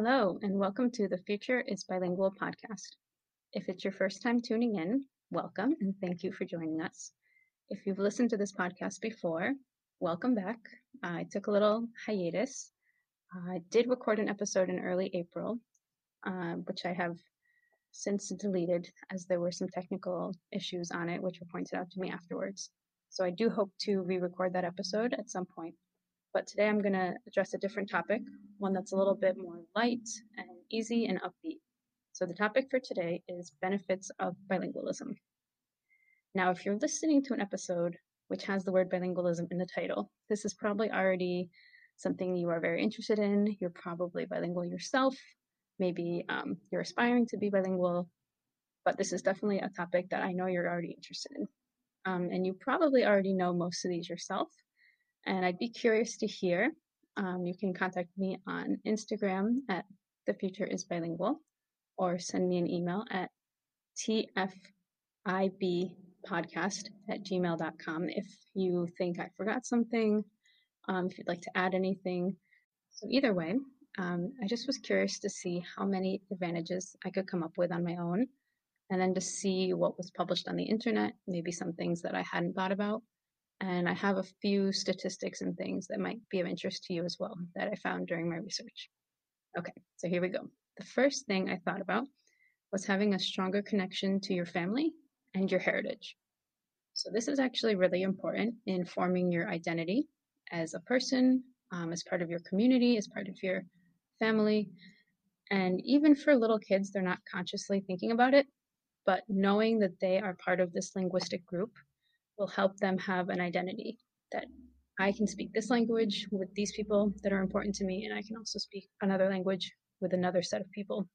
Hello, and welcome to the Future is Bilingual podcast. If it's your first time tuning in, welcome and thank you for joining us. If you've listened to this podcast before, welcome back. I took a little hiatus. I did record an episode in early April, uh, which I have since deleted as there were some technical issues on it, which were pointed out to me afterwards. So I do hope to re record that episode at some point. But today I'm going to address a different topic, one that's a little bit more light and easy and upbeat. So the topic for today is benefits of bilingualism. Now, if you're listening to an episode which has the word bilingualism in the title, this is probably already something you are very interested in. You're probably bilingual yourself. Maybe um, you're aspiring to be bilingual, but this is definitely a topic that I know you're already interested in. Um, and you probably already know most of these yourself and I'd be curious to hear. Um, you can contact me on Instagram at the future is bilingual or send me an email at tfibpodcast at gmail.com if you think I forgot something, um, if you'd like to add anything. So, either way, um, I just was curious to see how many advantages I could come up with on my own and then to see what was published on the internet, maybe some things that I hadn't thought about and I have a few statistics and things that might be of interest to you as well that I found during my research. Okay, so here we go. The first thing I thought about was having a stronger connection to your family and your heritage. So, this is actually really important in forming your identity as a person, um, as part of your community, as part of your family. And even for little kids, they're not consciously thinking about it, but knowing that they are part of this linguistic group will help them have an identity that I can speak this language with these people that are important to me, and I can also speak another language with another set of people.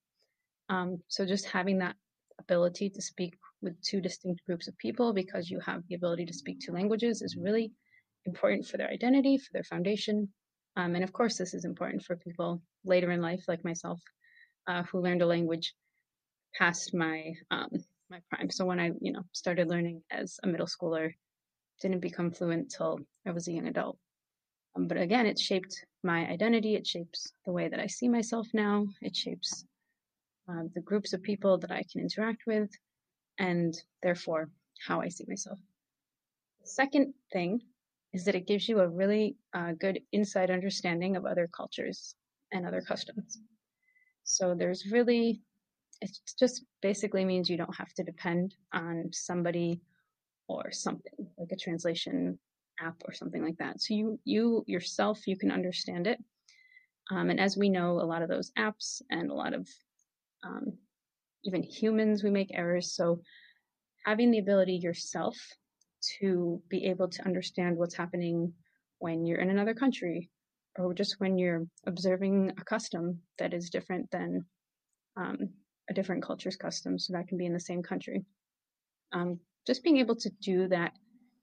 Um, so just having that ability to speak with two distinct groups of people because you have the ability to speak two languages is really important for their identity, for their foundation. Um, and of course, this is important for people later in life, like myself, uh, who learned a language past my um, my prime. So when I, you know, started learning as a middle schooler, didn't become fluent till I was a young adult. Um, but again, it shaped my identity. It shapes the way that I see myself now. It shapes uh, the groups of people that I can interact with, and therefore how I see myself. The second thing is that it gives you a really uh, good inside understanding of other cultures and other customs. So there's really it just basically means you don't have to depend on somebody or something like a translation app or something like that. So you you yourself you can understand it. Um, and as we know, a lot of those apps and a lot of um, even humans, we make errors. So having the ability yourself to be able to understand what's happening when you're in another country or just when you're observing a custom that is different than um, a different culture's customs, so that can be in the same country. Um, just being able to do that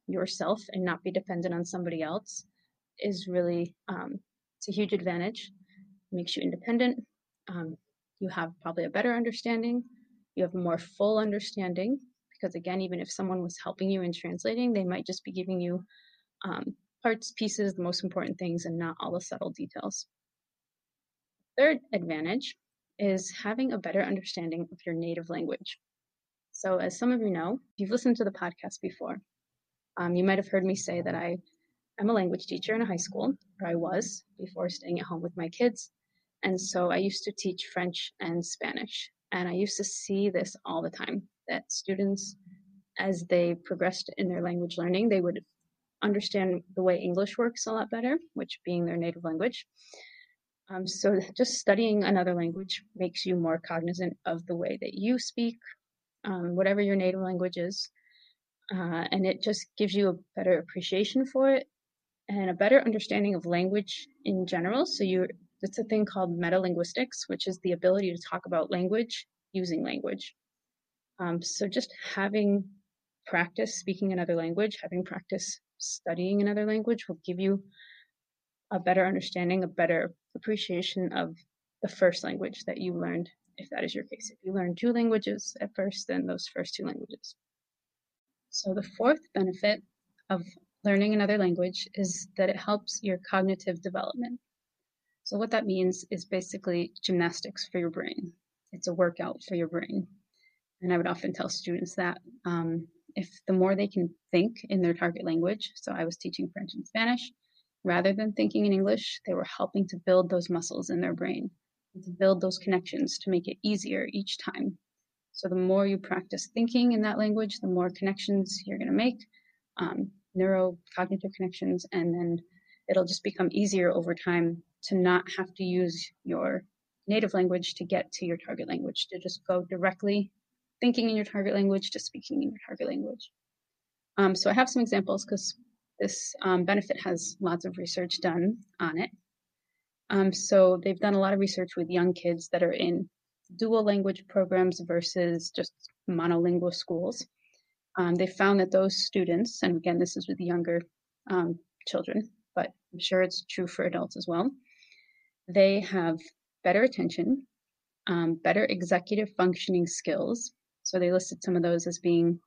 yourself and not be dependent on somebody else is really um, it's a huge advantage. It makes you independent. Um, you have probably a better understanding. You have a more full understanding because again, even if someone was helping you in translating, they might just be giving you um, parts, pieces, the most important things, and not all the subtle details. Third advantage is having a better understanding of your native language. So, as some of you know, if you've listened to the podcast before, um, you might have heard me say that I am a language teacher in a high school, or I was before staying at home with my kids. And so I used to teach French and Spanish. And I used to see this all the time that students, as they progressed in their language learning, they would understand the way English works a lot better, which being their native language. Um, so just studying another language makes you more cognizant of the way that you speak, um, whatever your native language is, uh, and it just gives you a better appreciation for it and a better understanding of language in general. So you, it's a thing called metalinguistics, which is the ability to talk about language using language. Um, so just having practice speaking another language, having practice studying another language will give you a better understanding, a better appreciation of the first language that you learned, if that is your case. If you learned two languages at first, then those first two languages. So, the fourth benefit of learning another language is that it helps your cognitive development. So what that means is basically gymnastics for your brain. It's a workout for your brain. And I would often tell students that um, if the more they can think in their target language, so I was teaching French and Spanish, rather than thinking in English, they were helping to build those muscles in their brain to build those connections to make it easier each time. So the more you practice thinking in that language, the more connections you're going to make, um, neurocognitive connections, and then it'll just become easier over time to not have to use your native language to get to your target language, to just go directly thinking in your target language to speaking in your target language. Um, so I have some examples because this um, benefit has lots of research done on it. Um, so they've done a lot of research with young kids that are in dual language programs versus just monolingual schools. Um, they found that those students, and again, this is with younger um, children, but I'm sure it's true for adults as well, they have better attention, um, better executive functioning skills. So they listed some of those as being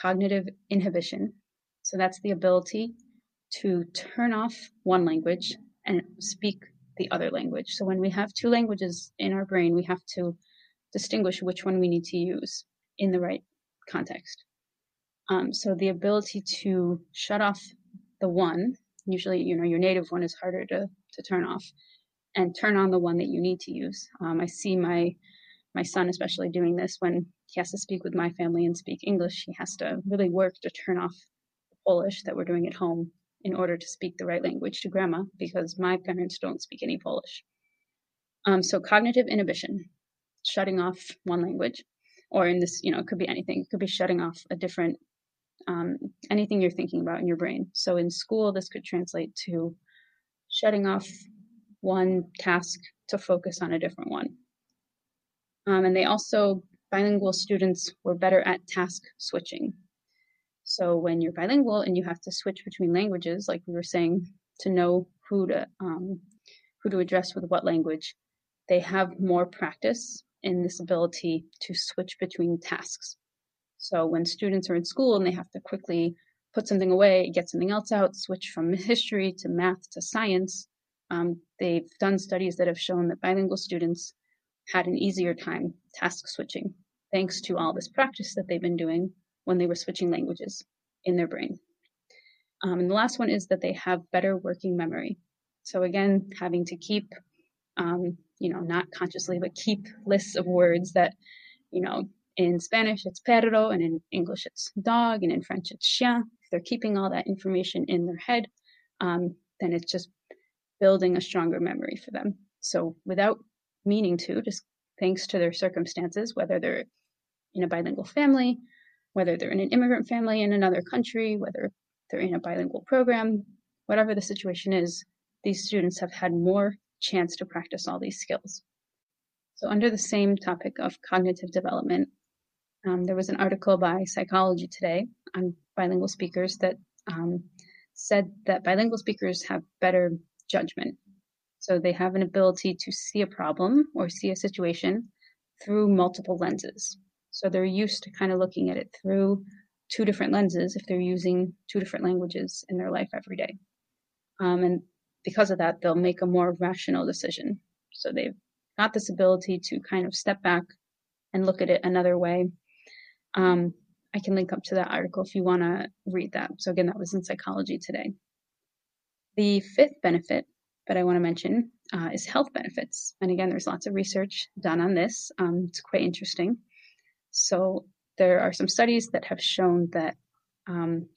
cognitive inhibition. So that's the ability to turn off one language and speak the other language. So when we have two languages in our brain, we have to distinguish which one we need to use in the right context. Um, so the ability to shut off the one, usually, you know, your native one is harder to, to turn off, and turn on the one that you need to use. Um, I see my my son especially doing this when he has to speak with my family and speak English. He has to really work to turn off Polish that we're doing at home in order to speak the right language to grandma because my parents don't speak any Polish. Um, so cognitive inhibition, shutting off one language, or in this, you know, it could be anything. It could be shutting off a different um, anything you're thinking about in your brain. So in school, this could translate to shutting off one task to focus on a different one. Um, and they also, bilingual students were better at task switching. So when you're bilingual and you have to switch between languages, like we were saying, to know who to um, who to address with what language, they have more practice in this ability to switch between tasks. So when students are in school and they have to quickly put something away, get something else out, switch from history to math to science, um, they've done studies that have shown that bilingual students had an easier time task switching thanks to all this practice that they've been doing when they were switching languages in their brain. Um, and the last one is that they have better working memory. So again, having to keep, um, you know, not consciously, but keep lists of words that, you know, in Spanish it's perro, and in English it's dog, and in French it's chien. If they're keeping all that information in their head, um, then it's just building a stronger memory for them. So without meaning to, just thanks to their circumstances, whether they're in a bilingual family, whether they're in an immigrant family in another country, whether they're in a bilingual program, whatever the situation is, these students have had more chance to practice all these skills. So, under the same topic of cognitive development, um, there was an article by Psychology Today on bilingual speakers that um, said that bilingual speakers have better judgment. So they have an ability to see a problem or see a situation through multiple lenses. So they're used to kind of looking at it through two different lenses if they're using two different languages in their life every day. Um, and because of that, they'll make a more rational decision. So they've got this ability to kind of step back and look at it another way. Um, I can link up to that article if you want to read that. So again, that was in Psychology Today. The fifth benefit that I want to mention uh, is health benefits. And again, there's lots of research done on this. Um, it's quite interesting. So there are some studies that have shown that um,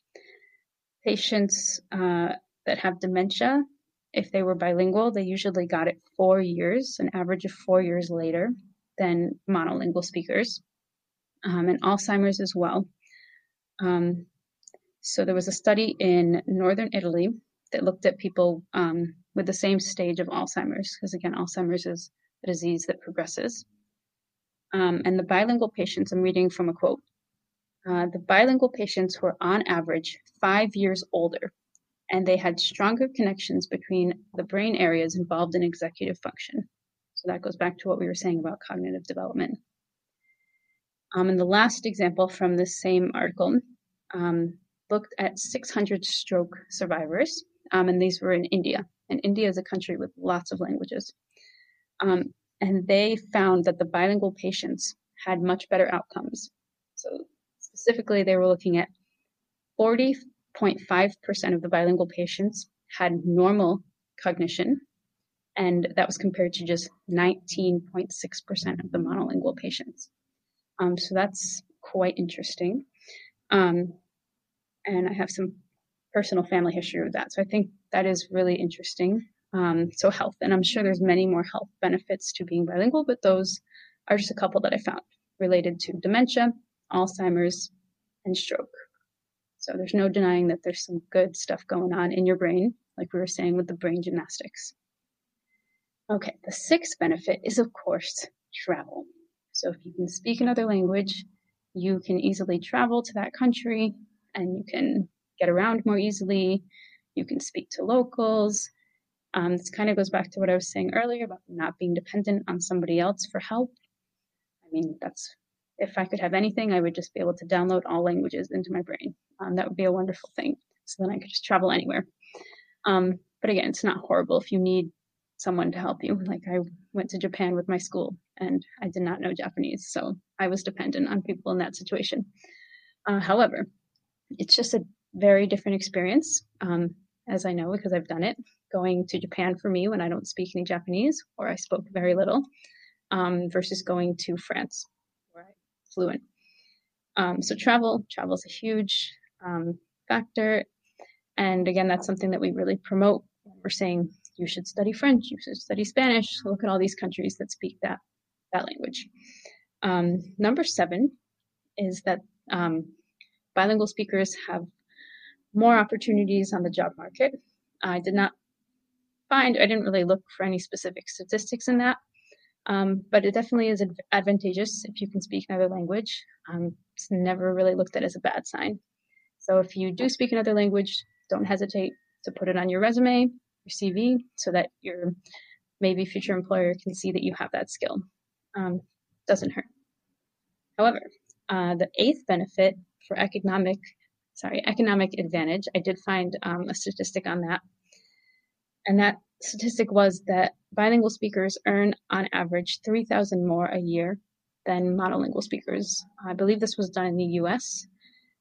patients uh, that have dementia, if they were bilingual, they usually got it four years, an average of four years later than monolingual speakers, um, and Alzheimer's as well. Um, so there was a study in northern Italy that looked at people um, with the same stage of Alzheimer's, because again, Alzheimer's is a disease that progresses. Um, and the bilingual patients, I'm reading from a quote, uh, the bilingual patients were on average five years older, and they had stronger connections between the brain areas involved in executive function. So that goes back to what we were saying about cognitive development. Um, and the last example from this same article um, looked at 600 stroke survivors um, and these were in India. and India is a country with lots of languages. Um, and they found that the bilingual patients had much better outcomes. So specifically, they were looking at 40.5% of the bilingual patients had normal cognition, and that was compared to just 19.6% of the monolingual patients. Um, so that's quite interesting. Um, and I have some personal family history with that. So I think that is really interesting. Um, so health, and I'm sure there's many more health benefits to being bilingual, but those are just a couple that I found related to dementia, Alzheimer's, and stroke. So there's no denying that there's some good stuff going on in your brain, like we were saying with the brain gymnastics. Okay, the sixth benefit is, of course, travel. So if you can speak another language, you can easily travel to that country and you can get around more easily. You can speak to locals. Um, this kind of goes back to what I was saying earlier about not being dependent on somebody else for help. I mean, that's if I could have anything, I would just be able to download all languages into my brain. Um, that would be a wonderful thing. So then I could just travel anywhere. Um, but again, it's not horrible if you need someone to help you. Like I went to Japan with my school and I did not know Japanese, so I was dependent on people in that situation. Uh, however, it's just a very different experience, um, as I know because I've done it. Going to Japan for me when I don't speak any Japanese or I spoke very little, um, versus going to France where I'm fluent. Um, so travel, travel is a huge um, factor, and again, that's something that we really promote. We're saying you should study French, you should study Spanish. Look at all these countries that speak that that language. Um, number seven is that um, bilingual speakers have more opportunities on the job market. I did not find, I didn't really look for any specific statistics in that, um, but it definitely is advantageous if you can speak another language. Um, it's never really looked at as a bad sign. So if you do speak another language, don't hesitate to put it on your resume, your CV, so that your maybe future employer can see that you have that skill. Um, doesn't hurt. However, uh, the eighth benefit for economic sorry, economic advantage. I did find um, a statistic on that. And that statistic was that bilingual speakers earn on average 3000 more a year than monolingual speakers. I believe this was done in the US.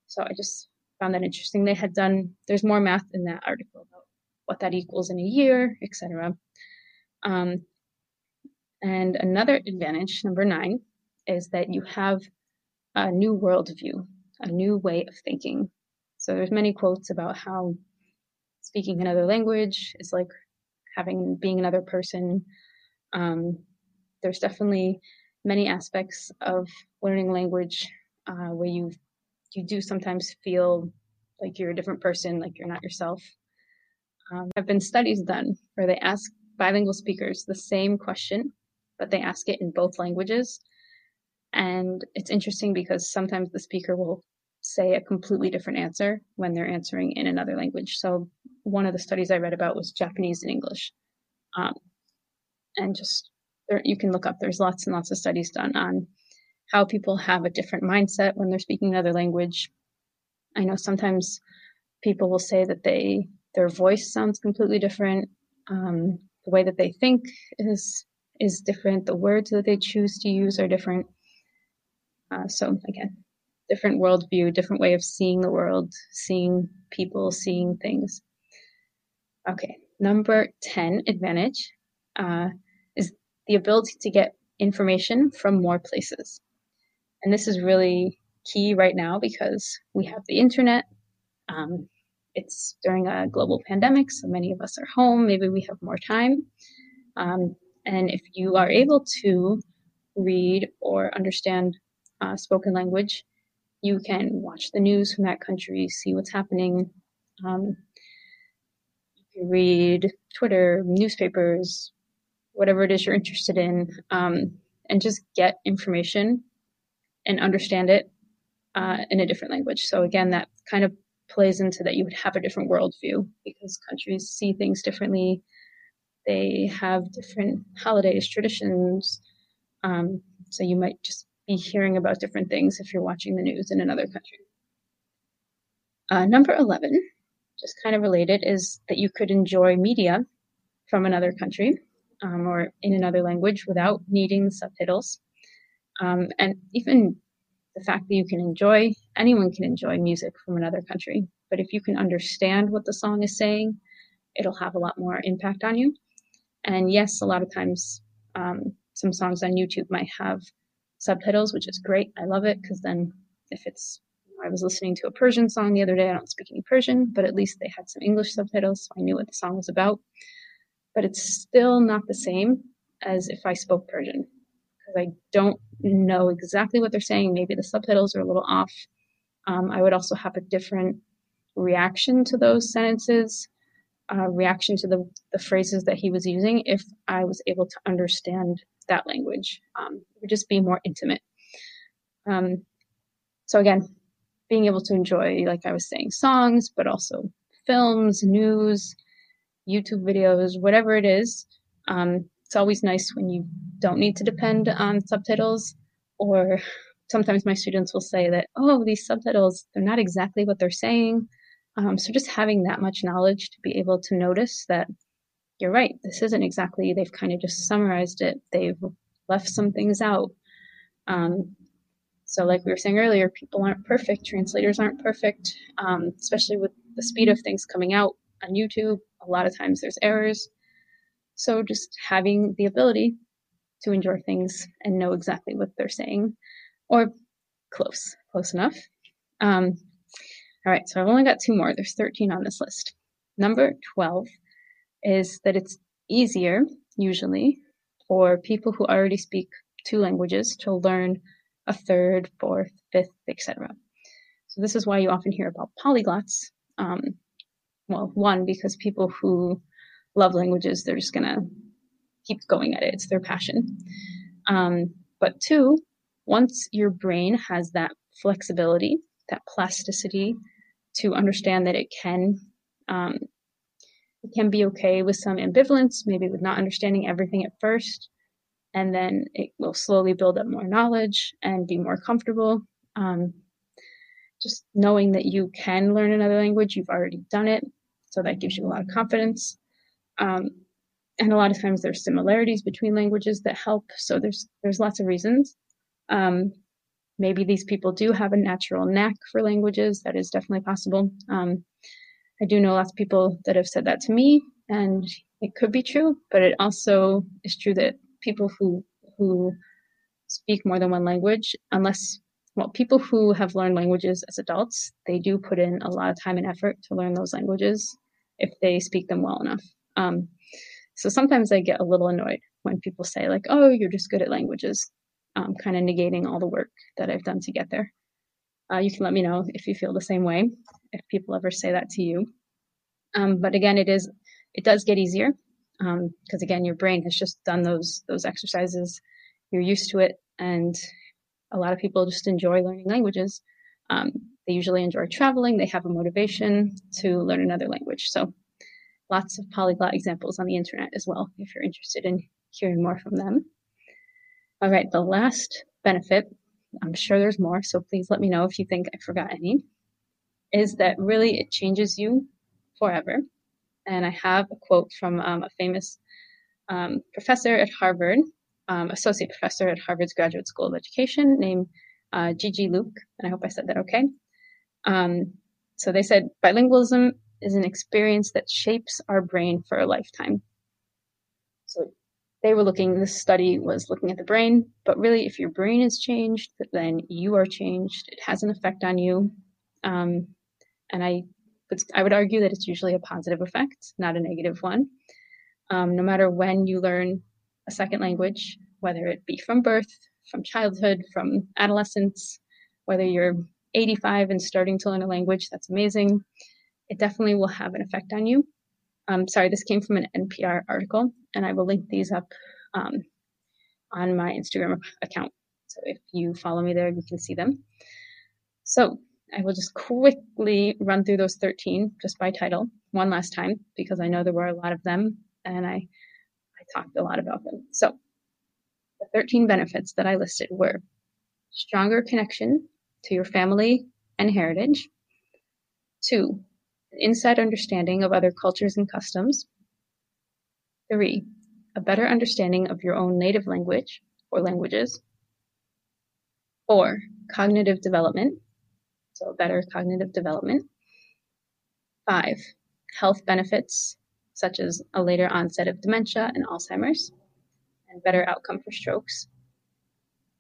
So I just found that interesting. They had done, there's more math in that article about what that equals in a year, etc. Um, and another advantage, number nine, is that you have a new worldview, a new way of thinking. So there's many quotes about how speaking another language is like having being another person. Um, there's definitely many aspects of learning language uh, where you you do sometimes feel like you're a different person, like you're not yourself. Um, there have been studies done where they ask bilingual speakers the same question, but they ask it in both languages. And it's interesting because sometimes the speaker will say a completely different answer when they're answering in another language. So one of the studies I read about was Japanese and English. Um, and just there, you can look up, there's lots and lots of studies done on how people have a different mindset when they're speaking another language. I know sometimes people will say that they their voice sounds completely different. Um, the way that they think is is different. The words that they choose to use are different. Uh, so again, different worldview, different way of seeing the world, seeing people, seeing things. Okay, number 10 advantage uh, is the ability to get information from more places. And this is really key right now because we have the internet. Um, it's during a global pandemic, so many of us are home. Maybe we have more time. Um, and if you are able to read or understand uh, spoken language, you can watch the news from that country, see what's happening. Um, you can read Twitter, newspapers, whatever it is you're interested in, um, and just get information and understand it uh, in a different language. So again, that kind of plays into that you would have a different worldview because countries see things differently. They have different holidays, traditions. Um, so you might just be hearing about different things if you're watching the news in another country. Uh, number 11, just kind of related, is that you could enjoy media from another country um, or in another language without needing subtitles. Um, and even the fact that you can enjoy, anyone can enjoy music from another country. But if you can understand what the song is saying, it'll have a lot more impact on you. And yes, a lot of times um, some songs on YouTube might have subtitles, which is great. I love it because then if it's I was listening to a Persian song the other day. I don't speak any Persian, but at least they had some English subtitles, so I knew what the song was about. But it's still not the same as if I spoke Persian because I don't know exactly what they're saying. Maybe the subtitles are a little off. Um, I would also have a different reaction to those sentences, uh, reaction to the, the phrases that he was using if I was able to understand that language. Um, it would just be more intimate. Um, so again, being able to enjoy, like I was saying, songs, but also films, news, YouTube videos, whatever it is. Um, it's always nice when you don't need to depend on subtitles, or sometimes my students will say that, oh, these subtitles, they're not exactly what they're saying. Um, so just having that much knowledge to be able to notice that you're right, this isn't exactly, they've kind of just summarized it, they've left some things out. Um, so, like we were saying earlier, people aren't perfect, translators aren't perfect, um, especially with the speed of things coming out on YouTube. A lot of times there's errors. So, just having the ability to enjoy things and know exactly what they're saying, or close, close enough. Um, all right, so I've only got two more. There's 13 on this list. Number 12 is that it's easier, usually, for people who already speak two languages to learn a third, fourth, fifth, etc. So this is why you often hear about polyglots. Um, well, one, because people who love languages, they're just gonna keep going at it. It's their passion. Um, but two, once your brain has that flexibility, that plasticity to understand that it can um, it can be okay with some ambivalence, maybe with not understanding everything at first, and then it will slowly build up more knowledge and be more comfortable. Um, just knowing that you can learn another language, you've already done it, so that gives you a lot of confidence. Um, and a lot of times there's similarities between languages that help. So there's there's lots of reasons. Um, maybe these people do have a natural knack for languages. That is definitely possible. Um, I do know lots of people that have said that to me, and it could be true. But it also is true that people who who speak more than one language, unless well, people who have learned languages as adults, they do put in a lot of time and effort to learn those languages if they speak them well enough. Um, so sometimes I get a little annoyed when people say like, "Oh, you're just good at languages," um, kind of negating all the work that I've done to get there. Uh, you can let me know if you feel the same way, if people ever say that to you. Um, but again, it is it does get easier because um, again your brain has just done those those exercises. You're used to it and a lot of people just enjoy learning languages. Um, they usually enjoy traveling. They have a motivation to learn another language. So lots of polyglot examples on the internet as well if you're interested in hearing more from them all right the last benefit i'm sure there's more so please let me know if you think i forgot any is that really it changes you forever and I have a quote from um, a famous um, professor at Harvard, um, associate professor at Harvard's Graduate School of Education, named uh, Gigi Luk, and I hope I said that okay. Um, so they said bilingualism is an experience that shapes our brain for a lifetime. So they were looking, this study was looking at the brain, but really, if your brain is changed, then you are changed. It has an effect on you. Um, and I but I would argue that it's usually a positive effect, not a negative one. Um, no matter when you learn a second language, whether it be from birth, from childhood, from adolescence, whether you're 85 and starting to learn a language, that's amazing. It definitely will have an effect on you. Um, sorry, this came from an NPR article, and I will link these up um, on my Instagram account. So if you follow me there, you can see them. So I will just quickly run through those 13 just by title one last time because I know there were a lot of them and I, I talked a lot about them. So the 13 benefits that I listed were stronger connection to your family and heritage, two, inside understanding of other cultures and customs, Three, a better understanding of your own native language or languages. Four, cognitive development, so better cognitive development. Five, health benefits, such as a later onset of dementia and Alzheimer's, and better outcome for strokes.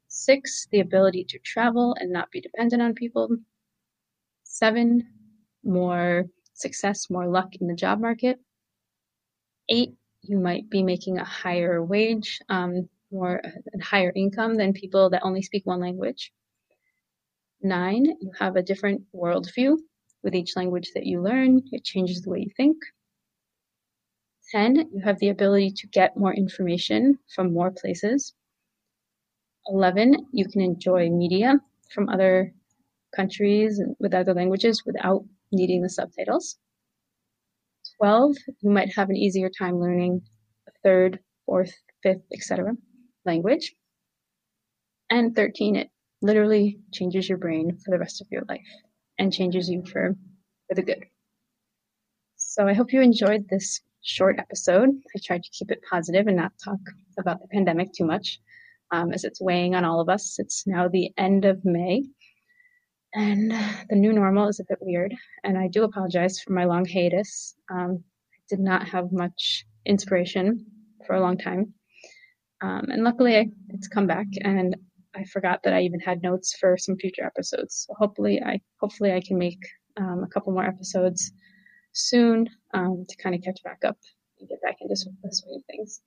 Six, the ability to travel and not be dependent on people. Seven, more success, more luck in the job market. Eight, you might be making a higher wage, um, more a higher income than people that only speak one language. Nine, you have a different worldview with each language that you learn. It changes the way you think. 10, you have the ability to get more information from more places. 11, you can enjoy media from other countries with other languages without needing the subtitles. 12, you might have an easier time learning a third, fourth, fifth, etc. language. And 13, it literally changes your brain for the rest of your life and changes you for, for the good. So I hope you enjoyed this short episode. I tried to keep it positive and not talk about the pandemic too much um, as it's weighing on all of us. It's now the end of May and the new normal is a bit weird. And I do apologize for my long hiatus. Um, I did not have much inspiration for a long time. Um, and luckily, it's come back, and I forgot that I even had notes for some future episodes. So hopefully, I hopefully I can make um, a couple more episodes soon um, to kind of catch back up and get back into the swing of things.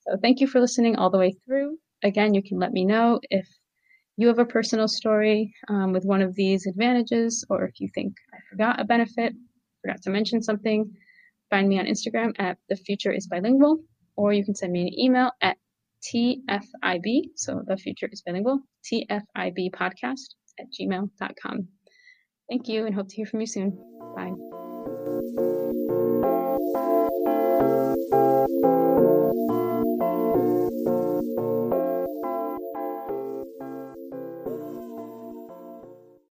So thank you for listening all the way through. Again, you can let me know if you have a personal story um, with one of these advantages, or if you think I forgot a benefit, forgot to mention something, find me on Instagram at the future is bilingual, or you can send me an email at TFIB, so the future is bilingual, TFIB podcast at gmail.com. Thank you and hope to hear from you soon. Bye.